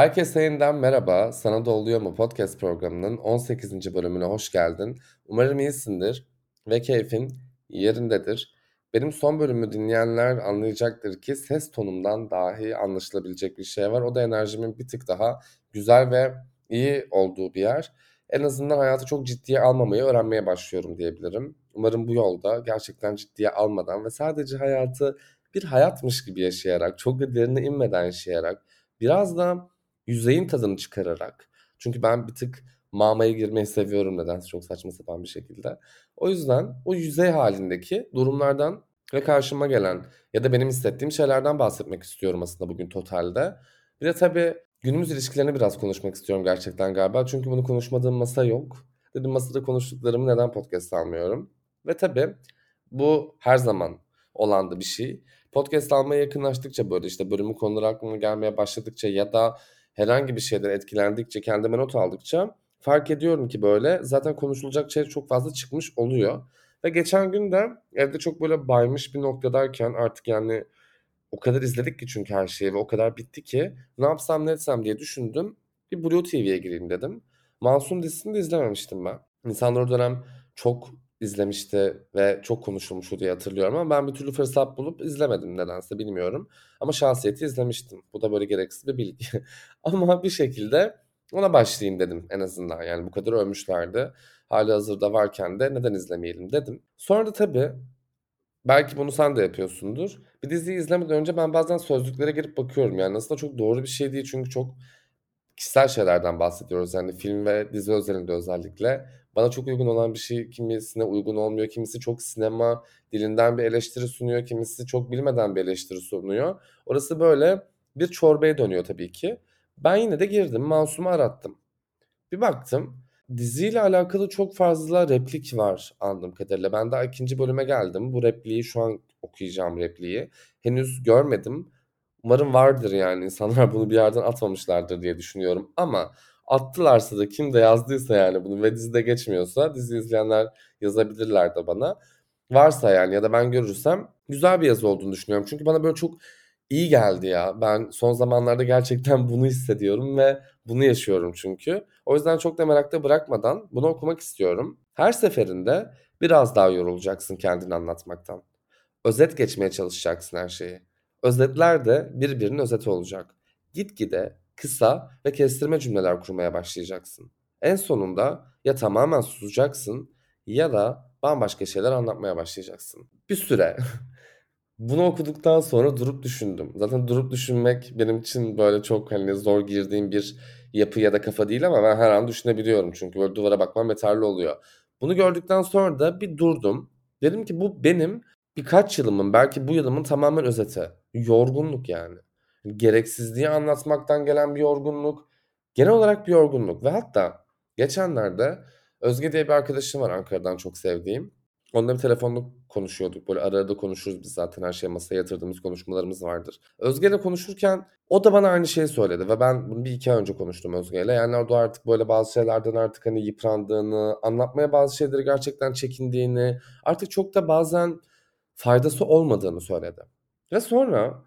Herkese yeniden merhaba. Sana da oluyor mu podcast programının 18. bölümüne hoş geldin. Umarım iyisindir ve keyfin yerindedir. Benim son bölümü dinleyenler anlayacaktır ki ses tonumdan dahi anlaşılabilecek bir şey var. O da enerjimin bir tık daha güzel ve iyi olduğu bir yer. En azından hayatı çok ciddiye almamayı öğrenmeye başlıyorum diyebilirim. Umarım bu yolda gerçekten ciddiye almadan ve sadece hayatı bir hayatmış gibi yaşayarak, çok da derine inmeden yaşayarak, biraz da yüzeyin tadını çıkararak. Çünkü ben bir tık mamaya girmeyi seviyorum nedense çok saçma sapan bir şekilde. O yüzden o yüzey halindeki durumlardan ve karşıma gelen ya da benim hissettiğim şeylerden bahsetmek istiyorum aslında bugün totalde. Bir de tabii günümüz ilişkilerini biraz konuşmak istiyorum gerçekten galiba. Çünkü bunu konuşmadığım masa yok. Dedim masada konuştuklarımı neden podcast almıyorum. Ve tabii bu her zaman olan da bir şey. Podcast almaya yakınlaştıkça böyle işte bölümün konuları aklıma gelmeye başladıkça ya da herhangi bir şeyden etkilendikçe, kendime not aldıkça fark ediyorum ki böyle zaten konuşulacak şey çok fazla çıkmış oluyor. Ve geçen gün de evde çok böyle baymış bir noktadayken artık yani o kadar izledik ki çünkü her şeyi ve o kadar bitti ki ne yapsam ne etsem diye düşündüm. Bir Blue TV'ye gireyim dedim. Masum dizisini de izlememiştim ben. İnsanlar o dönem çok izlemişti ve çok konuşulmuştu diye hatırlıyorum ama ben bir türlü fırsat bulup izlemedim nedense bilmiyorum. Ama Şahsiyet'i izlemiştim. Bu da böyle gereksiz bir bilgi. ama bir şekilde ona başlayayım dedim en azından. Yani bu kadar övmüşlerdi. Hali hazırda varken de neden izlemeyelim dedim. Sonra da tabii belki bunu sen de yapıyorsundur. Bir diziyi izlemeden önce ben bazen sözlüklere girip bakıyorum. Yani aslında çok doğru bir şey değil çünkü çok kişisel şeylerden bahsediyoruz. Yani film ve dizi özelinde özellikle. Bana çok uygun olan bir şey kimisine uygun olmuyor. Kimisi çok sinema dilinden bir eleştiri sunuyor. Kimisi çok bilmeden bir eleştiri sunuyor. Orası böyle bir çorbaya dönüyor tabii ki. Ben yine de girdim. Masum'u arattım. Bir baktım. Diziyle alakalı çok fazla replik var anladığım kadarıyla. Ben daha ikinci bölüme geldim. Bu repliği şu an okuyacağım repliği. Henüz görmedim. Umarım vardır yani insanlar bunu bir yerden atmamışlardır diye düşünüyorum. Ama attılarsa da kim de yazdıysa yani bunu ve dizide geçmiyorsa dizi izleyenler yazabilirler de bana. Varsa yani ya da ben görürsem güzel bir yazı olduğunu düşünüyorum. Çünkü bana böyle çok iyi geldi ya. Ben son zamanlarda gerçekten bunu hissediyorum ve bunu yaşıyorum çünkü. O yüzden çok da merakta bırakmadan bunu okumak istiyorum. Her seferinde biraz daha yorulacaksın kendini anlatmaktan. Özet geçmeye çalışacaksın her şeyi. Özetler de birbirinin özeti olacak. Gitgide kısa ve kestirme cümleler kurmaya başlayacaksın. En sonunda ya tamamen susacaksın ya da bambaşka şeyler anlatmaya başlayacaksın. Bir süre bunu okuduktan sonra durup düşündüm. Zaten durup düşünmek benim için böyle çok hani zor girdiğim bir yapı ya da kafa değil ama ben her an düşünebiliyorum. Çünkü böyle duvara bakmam yeterli oluyor. Bunu gördükten sonra da bir durdum. Dedim ki bu benim birkaç yılımın belki bu yılımın tamamen özeti. Yorgunluk yani. Gereksizliği anlatmaktan gelen bir yorgunluk. Genel olarak bir yorgunluk ve hatta geçenlerde Özge diye bir arkadaşım var Ankara'dan çok sevdiğim. Onunla bir telefonla konuşuyorduk. Böyle ara arada konuşuruz biz zaten her şeyi masaya yatırdığımız konuşmalarımız vardır. Özge ile konuşurken o da bana aynı şeyi söyledi ve ben bunu bir iki ay önce konuştum Özge ile. Yani o da artık böyle bazı şeylerden artık hani yıprandığını, anlatmaya bazı şeyleri gerçekten çekindiğini, artık çok da bazen faydası olmadığını söyledi. Ve sonra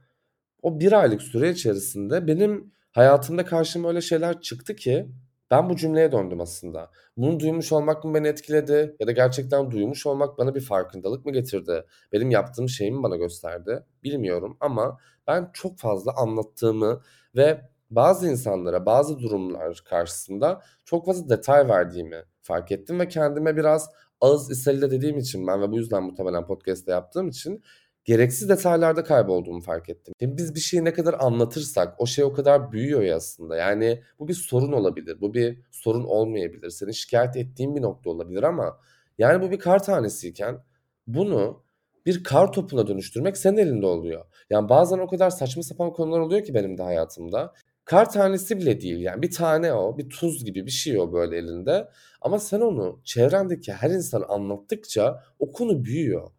o bir aylık süre içerisinde benim hayatımda karşıma öyle şeyler çıktı ki ben bu cümleye döndüm aslında. Bunu duymuş olmak mı beni etkiledi ya da gerçekten duymuş olmak bana bir farkındalık mı getirdi? Benim yaptığım şeyi mi bana gösterdi? Bilmiyorum ama ben çok fazla anlattığımı ve bazı insanlara bazı durumlar karşısında çok fazla detay verdiğimi fark ettim ve kendime biraz ağız iselle dediğim için ben ve bu yüzden muhtemelen podcast'te yaptığım için gereksiz detaylarda kaybolduğumu fark ettim. Şimdi biz bir şeyi ne kadar anlatırsak o şey o kadar büyüyor ya aslında. Yani bu bir sorun olabilir. Bu bir sorun olmayabilir. Senin şikayet ettiğin bir nokta olabilir ama yani bu bir kar tanesiyken bunu bir kar topuna dönüştürmek senin elinde oluyor. Yani bazen o kadar saçma sapan konular oluyor ki benim de hayatımda. Kar tanesi bile değil yani bir tane o bir tuz gibi bir şey o böyle elinde. Ama sen onu çevrendeki her insan anlattıkça o konu büyüyor.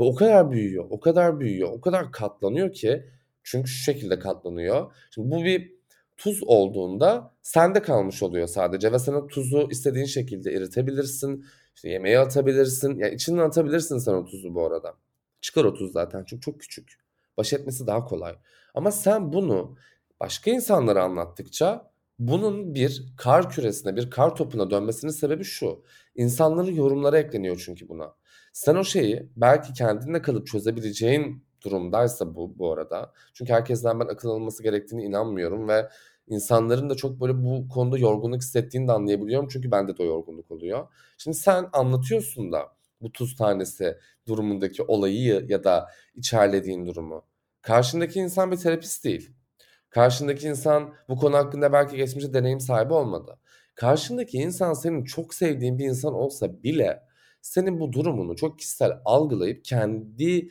Ve o kadar büyüyor, o kadar büyüyor, o kadar katlanıyor ki çünkü şu şekilde katlanıyor. Şimdi bu bir tuz olduğunda sende kalmış oluyor sadece ve sen o tuzu istediğin şekilde eritebilirsin. İşte yemeğe atabilirsin. Ya yani içinden atabilirsin sen o tuzu bu arada. Çıkar o tuz zaten çünkü çok küçük. Baş etmesi daha kolay. Ama sen bunu başka insanlara anlattıkça bunun bir kar küresine, bir kar topuna dönmesinin sebebi şu. İnsanların yorumları ekleniyor çünkü buna. Sen o şeyi belki kendinle kalıp çözebileceğin durumdaysa bu bu arada. Çünkü herkesten ben akıl alınması gerektiğini inanmıyorum ve insanların da çok böyle bu konuda yorgunluk hissettiğini de anlayabiliyorum. Çünkü bende de o yorgunluk oluyor. Şimdi sen anlatıyorsun da bu tuz tanesi durumundaki olayı ya da içerlediğin durumu. Karşındaki insan bir terapist değil. Karşındaki insan bu konu hakkında belki geçmişte deneyim sahibi olmadı. Karşındaki insan senin çok sevdiğin bir insan olsa bile senin bu durumunu çok kişisel algılayıp kendi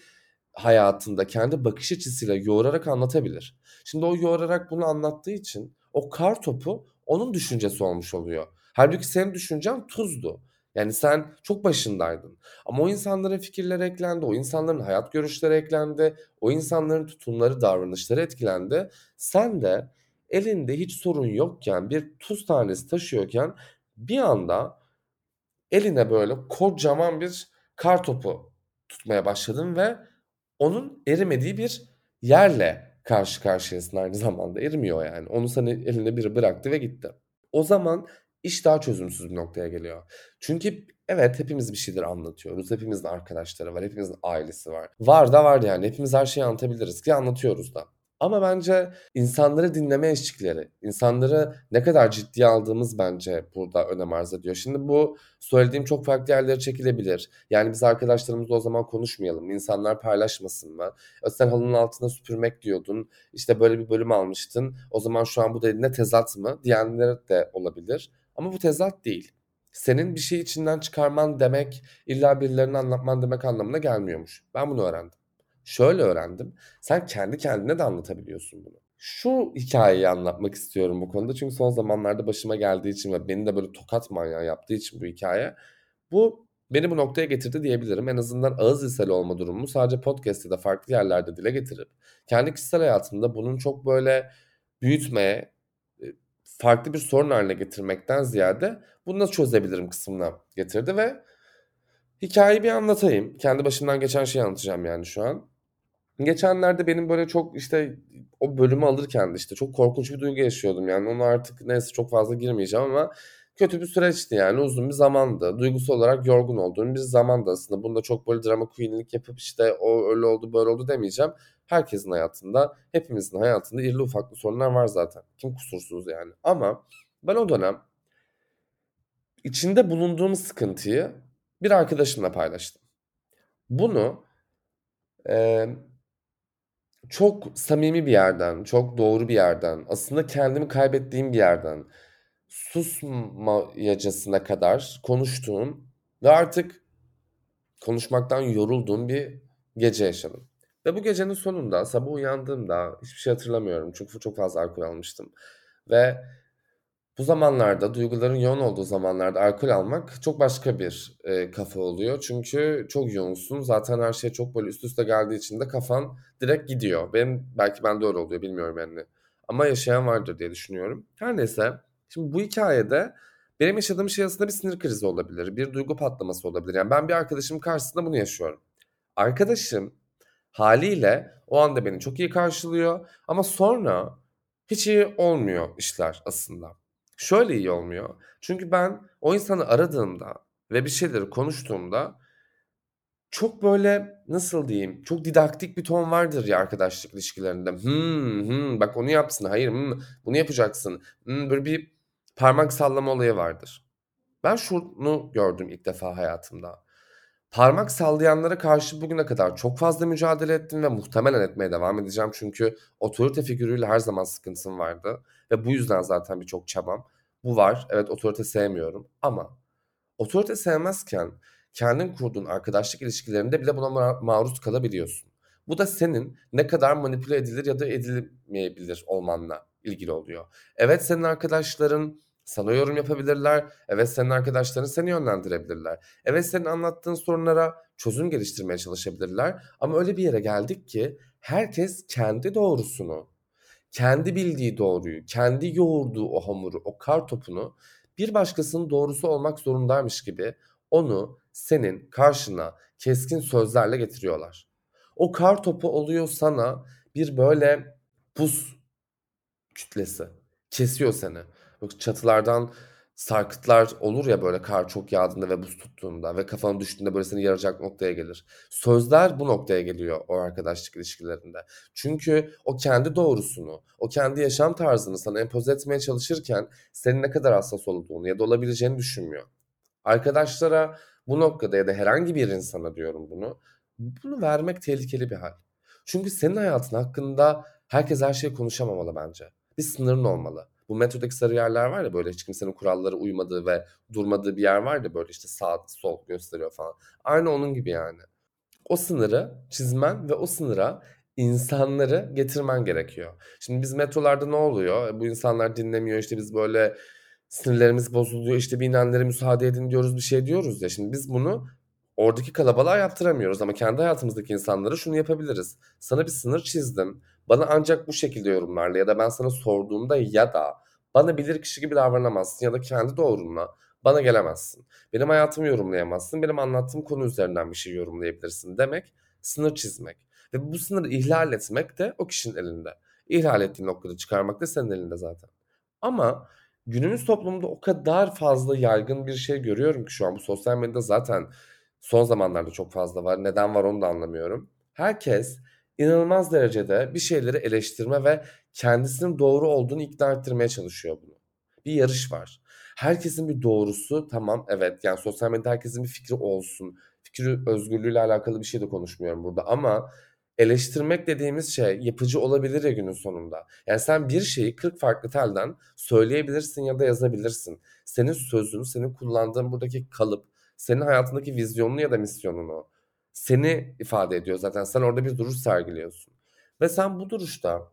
hayatında kendi bakış açısıyla yoğurarak anlatabilir. Şimdi o yoğurarak bunu anlattığı için o kar topu onun düşüncesi olmuş oluyor. Halbuki senin düşüncen tuzdu. Yani sen çok başındaydın. Ama o insanların fikirleri eklendi, o insanların hayat görüşleri eklendi, o insanların tutumları, davranışları etkilendi. Sen de elinde hiç sorun yokken, bir tuz tanesi taşıyorken bir anda eline böyle kocaman bir kar topu tutmaya başladın ve onun erimediği bir yerle karşı karşıyasın aynı zamanda. Erimiyor yani. Onu sana elinde biri bıraktı ve gitti. O zaman iş daha çözümsüz bir noktaya geliyor. Çünkü evet hepimiz bir şeyler anlatıyoruz. Hepimizin arkadaşları var. Hepimizin ailesi var. Var da var yani. Hepimiz her şeyi anlatabiliriz ki anlatıyoruz da. Ama bence insanları dinleme eşlikleri, insanları ne kadar ciddiye aldığımız bence burada önem arz ediyor. Şimdi bu söylediğim çok farklı yerlere çekilebilir. Yani biz arkadaşlarımızla o zaman konuşmayalım, insanlar paylaşmasın mı? Sen halının altına süpürmek diyordun, işte böyle bir bölüm almıştın, o zaman şu an bu dediğine tezat mı diyenler de olabilir. Ama bu tezat değil. Senin bir şey içinden çıkarman demek, illa birilerine anlatman demek anlamına gelmiyormuş. Ben bunu öğrendim. Şöyle öğrendim. Sen kendi kendine de anlatabiliyorsun bunu. Şu hikayeyi anlatmak istiyorum bu konuda. Çünkü son zamanlarda başıma geldiği için ve beni de böyle tokat manyağı yaptığı için bu hikaye. Bu beni bu noktaya getirdi diyebilirim. En azından ağız liseli olma durumumu sadece podcast'te de farklı yerlerde dile getirip kendi kişisel hayatımda bunun çok böyle büyütmeye, farklı bir sorun haline getirmekten ziyade bunu nasıl çözebilirim kısmına getirdi ve hikayeyi bir anlatayım. Kendi başımdan geçen şeyi anlatacağım yani şu an. Geçenlerde benim böyle çok işte o bölümü alırken işte çok korkunç bir duygu yaşıyordum yani onu artık neyse çok fazla girmeyeceğim ama kötü bir süreçti yani uzun bir zamandı. Duygusal olarak yorgun olduğum bir zamandı aslında. Bunda çok böyle drama queen'lik yapıp işte o öyle oldu böyle oldu demeyeceğim. Herkesin hayatında, hepimizin hayatında irili ufaklı sorunlar var zaten. Kim kusursuz yani. Ama ben o dönem içinde bulunduğum sıkıntıyı bir arkadaşımla paylaştım. Bunu e, çok samimi bir yerden, çok doğru bir yerden, aslında kendimi kaybettiğim bir yerden susmayacasına kadar konuştuğum ve artık konuşmaktan yorulduğum bir gece yaşadım. Ve bu gecenin sonunda sabah uyandığımda hiçbir şey hatırlamıyorum çünkü çok fazla alkol almıştım. Ve bu zamanlarda, duyguların yoğun olduğu zamanlarda alkol almak çok başka bir e, kafa oluyor. Çünkü çok yoğunsun. Zaten her şey çok böyle üst üste geldiği için de kafan direkt gidiyor. Benim belki bende öyle oluyor bilmiyorum yani. Ama yaşayan vardır diye düşünüyorum. Her neyse. Şimdi bu hikayede benim yaşadığım şey aslında bir sinir krizi olabilir. Bir duygu patlaması olabilir. Yani ben bir arkadaşım karşısında bunu yaşıyorum. Arkadaşım haliyle o anda beni çok iyi karşılıyor. Ama sonra hiç iyi olmuyor işler aslında. Şöyle iyi olmuyor. Çünkü ben o insanı aradığımda ve bir şeyleri konuştuğumda çok böyle nasıl diyeyim çok didaktik bir ton vardır ya arkadaşlık ilişkilerinde. Hmm, hmm, bak onu yapsın. Hayır hmm, bunu yapacaksın. Hmm, böyle bir parmak sallama olayı vardır. Ben şunu gördüm ilk defa hayatımda. Parmak sallayanlara karşı bugüne kadar çok fazla mücadele ettim ve muhtemelen etmeye devam edeceğim. Çünkü otorite figürüyle her zaman sıkıntım vardı. Ve bu yüzden zaten birçok çabam. Bu var. Evet otorite sevmiyorum ama otorite sevmezken kendin kurduğun arkadaşlık ilişkilerinde bile buna ma- maruz kalabiliyorsun. Bu da senin ne kadar manipüle edilir ya da edilmeyebilir olmanla ilgili oluyor. Evet senin arkadaşların sana yorum yapabilirler. Evet senin arkadaşların seni yönlendirebilirler. Evet senin anlattığın sorunlara çözüm geliştirmeye çalışabilirler. Ama öyle bir yere geldik ki herkes kendi doğrusunu, kendi bildiği doğruyu, kendi yoğurduğu o hamuru, o kar topunu bir başkasının doğrusu olmak zorundaymış gibi onu senin karşına keskin sözlerle getiriyorlar. O kar topu oluyor sana bir böyle buz kütlesi. Kesiyor seni. Yoksa çatılardan sarkıtlar olur ya böyle kar çok yağdığında ve buz tuttuğunda ve kafana düştüğünde böyle seni yaracak noktaya gelir. Sözler bu noktaya geliyor o arkadaşlık ilişkilerinde. Çünkü o kendi doğrusunu, o kendi yaşam tarzını sana empoze etmeye çalışırken senin ne kadar hassas olduğunu ya da olabileceğini düşünmüyor. Arkadaşlara bu noktada ya da herhangi bir insana diyorum bunu, bunu vermek tehlikeli bir hal. Çünkü senin hayatın hakkında herkes her şeyi konuşamamalı bence. Bir sınırın olmalı. Bu metrodaki sarı yerler var ya böyle hiç kimsenin kurallara uymadığı ve durmadığı bir yer var ya böyle işte sağ sol gösteriyor falan. Aynı onun gibi yani. O sınırı çizmen ve o sınıra insanları getirmen gerekiyor. Şimdi biz metrolarda ne oluyor? Bu insanlar dinlemiyor işte biz böyle sinirlerimiz bozuluyor işte binenlere müsaade edin diyoruz bir şey diyoruz ya. Şimdi biz bunu oradaki kalabalığa yaptıramıyoruz ama kendi hayatımızdaki insanlara şunu yapabiliriz. Sana bir sınır çizdim. Bana ancak bu şekilde yorumlarla ya da ben sana sorduğumda ya da bana bilir kişi gibi davranamazsın ya da kendi doğrunla bana gelemezsin. Benim hayatımı yorumlayamazsın. Benim anlattığım konu üzerinden bir şey yorumlayabilirsin demek sınır çizmek. Ve bu sınırı ihlal etmek de o kişinin elinde. İhlal ettiğin noktada çıkarmak da senin elinde zaten. Ama günümüz toplumunda o kadar fazla yaygın bir şey görüyorum ki şu an bu sosyal medyada zaten son zamanlarda çok fazla var. Neden var onu da anlamıyorum. Herkes inanılmaz derecede bir şeyleri eleştirme ve kendisinin doğru olduğunu ikna ettirmeye çalışıyor bunu. Bir yarış var. Herkesin bir doğrusu tamam evet yani sosyal medyada herkesin bir fikri olsun. Fikri özgürlüğüyle alakalı bir şey de konuşmuyorum burada ama eleştirmek dediğimiz şey yapıcı olabilir ya günün sonunda. Yani sen bir şeyi 40 farklı telden söyleyebilirsin ya da yazabilirsin. Senin sözün, senin kullandığın buradaki kalıp, senin hayatındaki vizyonunu ya da misyonunu seni ifade ediyor zaten. Sen orada bir duruş sergiliyorsun. Ve sen bu duruşta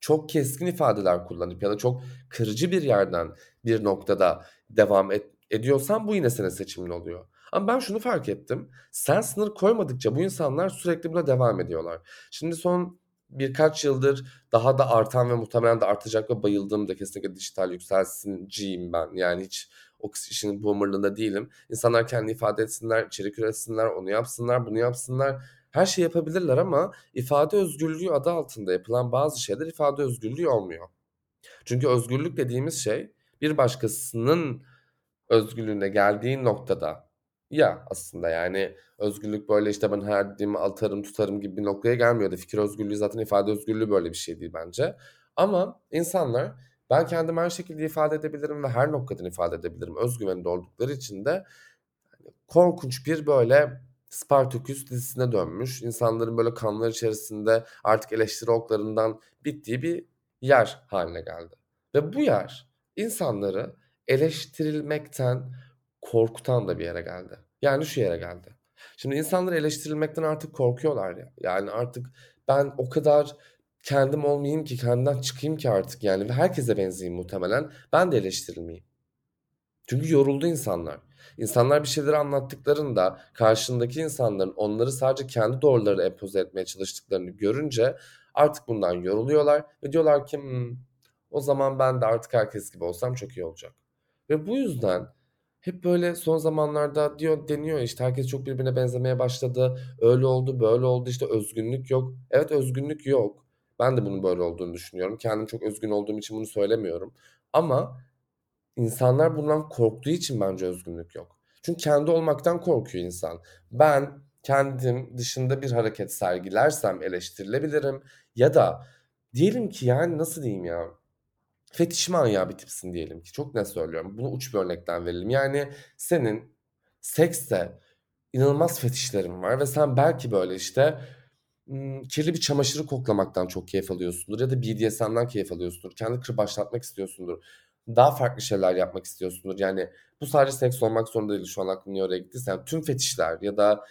çok keskin ifadeler kullanıp ya da çok kırıcı bir yerden bir noktada devam et, ediyorsan bu yine senin seçimin oluyor. Ama ben şunu fark ettim. Sen sınır koymadıkça bu insanlar sürekli buna devam ediyorlar. Şimdi son birkaç yıldır daha da artan ve muhtemelen de artacak ve bayıldığım da kesinlikle dijital yükselsinciyim ben. Yani hiç o işin boomerlığında değilim. İnsanlar kendi ifade etsinler, içerik üretsinler, onu yapsınlar, bunu yapsınlar. Her şey yapabilirler ama ifade özgürlüğü adı altında yapılan bazı şeyler ifade özgürlüğü olmuyor. Çünkü özgürlük dediğimiz şey bir başkasının özgürlüğüne geldiği noktada ya aslında yani özgürlük böyle işte ben her dediğimi atarım tutarım gibi bir noktaya gelmiyor da fikir özgürlüğü zaten ifade özgürlüğü böyle bir şey değil bence. Ama insanlar ben kendimi her şekilde ifade edebilirim ve her noktadan ifade edebilirim. Özgüvenli oldukları için de korkunç bir böyle Spartaküs dizisine dönmüş. İnsanların böyle kanlar içerisinde artık eleştiri oklarından bittiği bir yer haline geldi. Ve bu yer insanları eleştirilmekten korkutan da bir yere geldi. Yani şu yere geldi. Şimdi insanlar eleştirilmekten artık korkuyorlar ya. Yani artık ben o kadar kendim olmayayım ki kendimden çıkayım ki artık yani ve herkese benzeyeyim muhtemelen. Ben de eleştirilmeyeyim. Çünkü yoruldu insanlar. İnsanlar bir şeyleri anlattıklarında karşındaki insanların onları sadece kendi doğruları empoze etmeye çalıştıklarını görünce artık bundan yoruluyorlar ve diyorlar ki hmm, o zaman ben de artık herkes gibi olsam çok iyi olacak. Ve bu yüzden hep böyle son zamanlarda diyor deniyor işte herkes çok birbirine benzemeye başladı. Öyle oldu, böyle oldu işte özgünlük yok. Evet özgünlük yok. Ben de bunun böyle olduğunu düşünüyorum. Kendim çok özgün olduğum için bunu söylemiyorum. Ama insanlar bundan korktuğu için bence özgünlük yok. Çünkü kendi olmaktan korkuyor insan. Ben kendim dışında bir hareket sergilersem eleştirilebilirim. Ya da diyelim ki yani nasıl diyeyim ya fetiş manyağı bir tipsin diyelim ki. Çok ne söylüyorum. Bunu uç bir örnekten verelim. Yani senin sekste inanılmaz fetişlerin var ve sen belki böyle işte kirli bir çamaşırı koklamaktan çok keyif alıyorsundur ya da BDSM'den keyif alıyorsundur. Kendi kırbaçlatmak istiyorsundur. Daha farklı şeyler yapmak istiyorsundur. Yani bu sadece seks olmak zorunda değil. Şu an aklım oraya gittiyse. Yani tüm fetişler ya da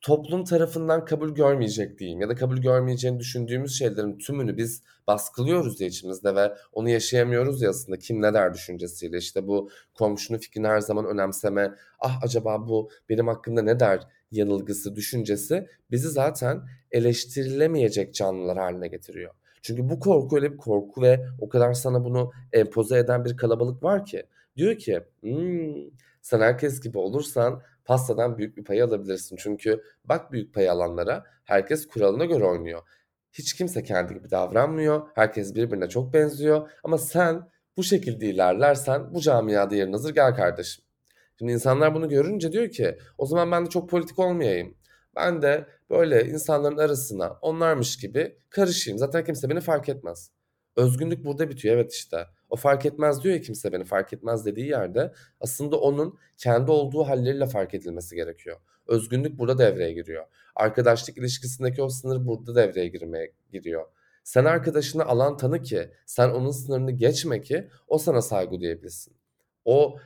toplum tarafından kabul görmeyecek diyeyim ya da kabul görmeyeceğini düşündüğümüz şeylerin tümünü biz baskılıyoruz ya içimizde ve onu yaşayamıyoruz ya aslında kim ne der düşüncesiyle işte bu komşunun fikrini her zaman önemseme ah acaba bu benim hakkında ne der yanılgısı düşüncesi bizi zaten eleştirilemeyecek canlılar haline getiriyor. Çünkü bu korku öyle bir korku ve o kadar sana bunu empoze eden bir kalabalık var ki diyor ki hmm, sen herkes gibi olursan pastadan büyük bir pay alabilirsin. Çünkü bak büyük pay alanlara herkes kuralına göre oynuyor. Hiç kimse kendi gibi davranmıyor. Herkes birbirine çok benziyor. Ama sen bu şekilde ilerlersen bu camiada yerin hazır gel kardeşim. Şimdi insanlar bunu görünce diyor ki o zaman ben de çok politik olmayayım. Ben de böyle insanların arasına onlarmış gibi karışayım. Zaten kimse beni fark etmez. Özgünlük burada bitiyor evet işte. O fark etmez diyor ya kimse beni fark etmez dediği yerde aslında onun kendi olduğu halleriyle fark edilmesi gerekiyor. Özgünlük burada devreye giriyor. Arkadaşlık ilişkisindeki o sınır burada devreye girmeye giriyor. Sen arkadaşını alan tanı ki sen onun sınırını geçme ki o sana saygı duyabilsin. O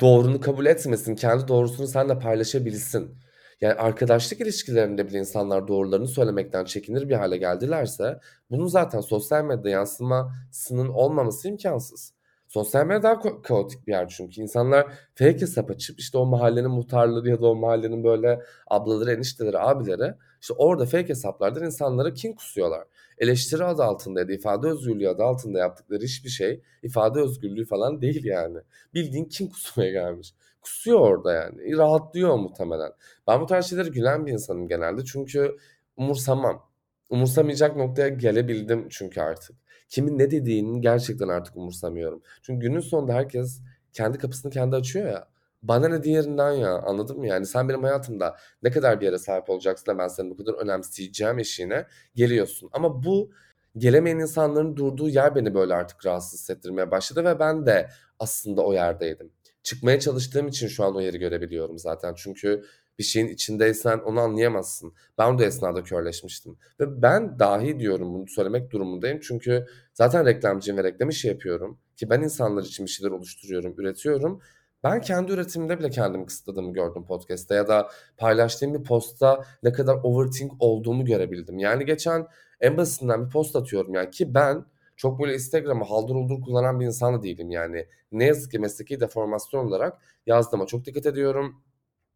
doğrunu kabul etmesin, kendi doğrusunu seninle paylaşabilsin. Yani arkadaşlık ilişkilerinde bile insanlar doğrularını söylemekten çekinir bir hale geldilerse bunun zaten sosyal medyada yansımasının olmaması imkansız. Sosyal medya daha ka- kaotik bir yer çünkü insanlar fake hesap açıp işte o mahallenin muhtarları ya da o mahallenin böyle ablaları, enişteleri, abileri işte orada fake hesaplardan insanlara kin kusuyorlar. Eleştiri adı altında ya da ifade özgürlüğü adı altında yaptıkları hiçbir şey ifade özgürlüğü falan değil yani. Bildiğin kin kusmaya gelmiş. Kusuyor orada yani. Rahatlıyor muhtemelen. Ben bu tarz şeyleri gülen bir insanım genelde çünkü umursamam. Umursamayacak noktaya gelebildim çünkü artık. Kimin ne dediğini gerçekten artık umursamıyorum. Çünkü günün sonunda herkes kendi kapısını kendi açıyor ya. Bana ne diğerinden ya anladın mı? Yani sen benim hayatımda ne kadar bir yere sahip olacaksın da ben seni bu kadar önemseyeceğim eşiğine geliyorsun. Ama bu gelemeyen insanların durduğu yer beni böyle artık rahatsız hissettirmeye başladı ve ben de aslında o yerdeydim. Çıkmaya çalıştığım için şu an o yeri görebiliyorum zaten. Çünkü bir şeyin içindeysen onu anlayamazsın. Ben de esnada körleşmiştim. Ve ben dahi diyorum bunu söylemek durumundayım. Çünkü zaten reklamcıyım ve reklam işi yapıyorum. Ki ben insanlar için bir şeyler oluşturuyorum, üretiyorum. Ben kendi üretimimde bile kendimi kısıtladığımı gördüm podcast'te ya da paylaştığım bir postta ne kadar overthink olduğumu görebildim. Yani geçen en basitinden bir post atıyorum yani ki ben çok böyle Instagram'ı haldır uldur kullanan bir insan da değilim yani. Ne yazık ki mesleki deformasyon olarak yazdığıma çok dikkat ediyorum.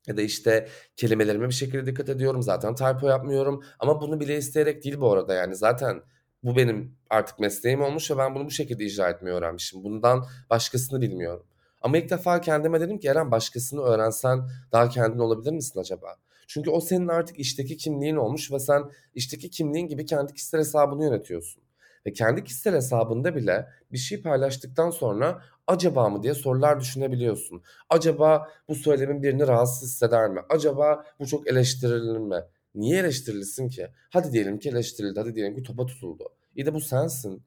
Ya da işte kelimelerime bir şekilde dikkat ediyorum. Zaten typo yapmıyorum. Ama bunu bile isteyerek değil bu arada yani. Zaten bu benim artık mesleğim olmuş ve ben bunu bu şekilde icra etmeyi öğrenmişim. Bundan başkasını bilmiyorum. Ama ilk defa kendime dedim ki Eren başkasını öğrensen daha kendin olabilir misin acaba? Çünkü o senin artık işteki kimliğin olmuş ve sen işteki kimliğin gibi kendi kişisel hesabını yönetiyorsun. Ve kendi kişisel hesabında bile bir şey paylaştıktan sonra acaba mı diye sorular düşünebiliyorsun. Acaba bu söylemin birini rahatsız hisseder mi? Acaba bu çok eleştirilir mi? Niye eleştirilsin ki? Hadi diyelim ki eleştirildi, hadi diyelim ki topa tutuldu. İyi de bu sensin.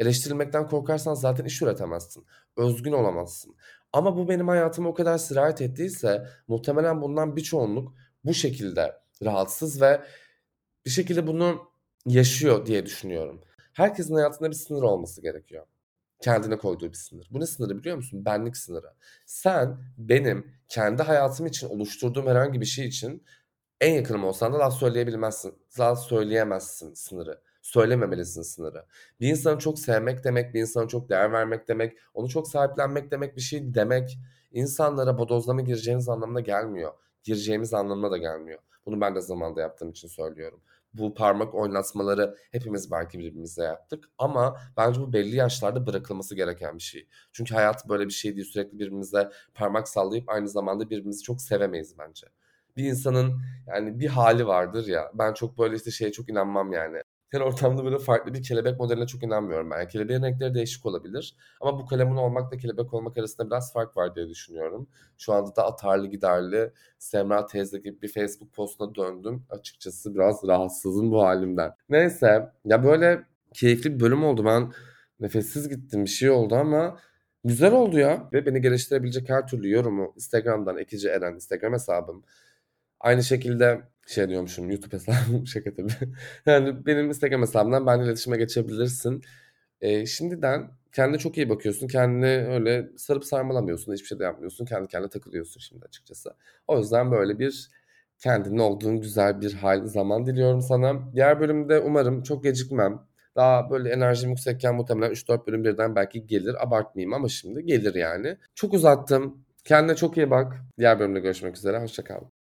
Eleştirilmekten korkarsan zaten iş üretemezsin. Özgün olamazsın. Ama bu benim hayatıma o kadar sirayet ettiyse muhtemelen bundan bir çoğunluk bu şekilde rahatsız ve bir şekilde bunu yaşıyor diye düşünüyorum. Herkesin hayatında bir sınır olması gerekiyor. Kendine koyduğu bir sınır. Bu ne sınırı biliyor musun? Benlik sınırı. Sen benim kendi hayatım için oluşturduğum herhangi bir şey için en yakınım olsan da laf söyleyebilmezsin. Laf söyleyemezsin sınırı. Söylememelisin sınırı. Bir insanı çok sevmek demek, bir insana çok değer vermek demek, onu çok sahiplenmek demek bir şey demek insanlara bodozlama gireceğiniz anlamına gelmiyor. Gireceğimiz anlamına da gelmiyor. Bunu ben de zamanda yaptığım için söylüyorum. Bu parmak oynatmaları hepimiz belki birbirimize yaptık ama bence bu belli yaşlarda bırakılması gereken bir şey. Çünkü hayat böyle bir şey değil. Sürekli birbirimize parmak sallayıp aynı zamanda birbirimizi çok sevemeyiz bence. Bir insanın yani bir hali vardır ya. Ben çok böyle işte şeye çok inanmam yani. Her ortamda böyle farklı bir kelebek modeline çok inanmıyorum. Yani kelebeğin renkleri değişik olabilir. Ama bu kalemun olmakla kelebek olmak arasında biraz fark var diye düşünüyorum. Şu anda da atarlı giderli Semra teyze gibi bir Facebook postuna döndüm. Açıkçası biraz rahatsızım bu halimden. Neyse ya böyle keyifli bir bölüm oldu. Ben nefessiz gittim bir şey oldu ama güzel oldu ya. Ve beni geliştirebilecek her türlü yorumu Instagram'dan Ekici Eren Instagram hesabım. Aynı şekilde şey diyormuşum YouTube hesabım şaka tabii. Yani benim Instagram hesabımdan benimle iletişime geçebilirsin. Ee, şimdiden kendine çok iyi bakıyorsun. Kendini öyle sarıp sarmalamıyorsun. Hiçbir şey de yapmıyorsun. Kendi kendine takılıyorsun şimdi açıkçası. O yüzden böyle bir kendinin olduğun güzel bir hal zaman diliyorum sana. Diğer bölümde umarım çok gecikmem. Daha böyle enerjim yüksekken muhtemelen 3-4 bölüm birden belki gelir. Abartmayayım ama şimdi gelir yani. Çok uzattım. Kendine çok iyi bak. Diğer bölümde görüşmek üzere. Hoşçakal.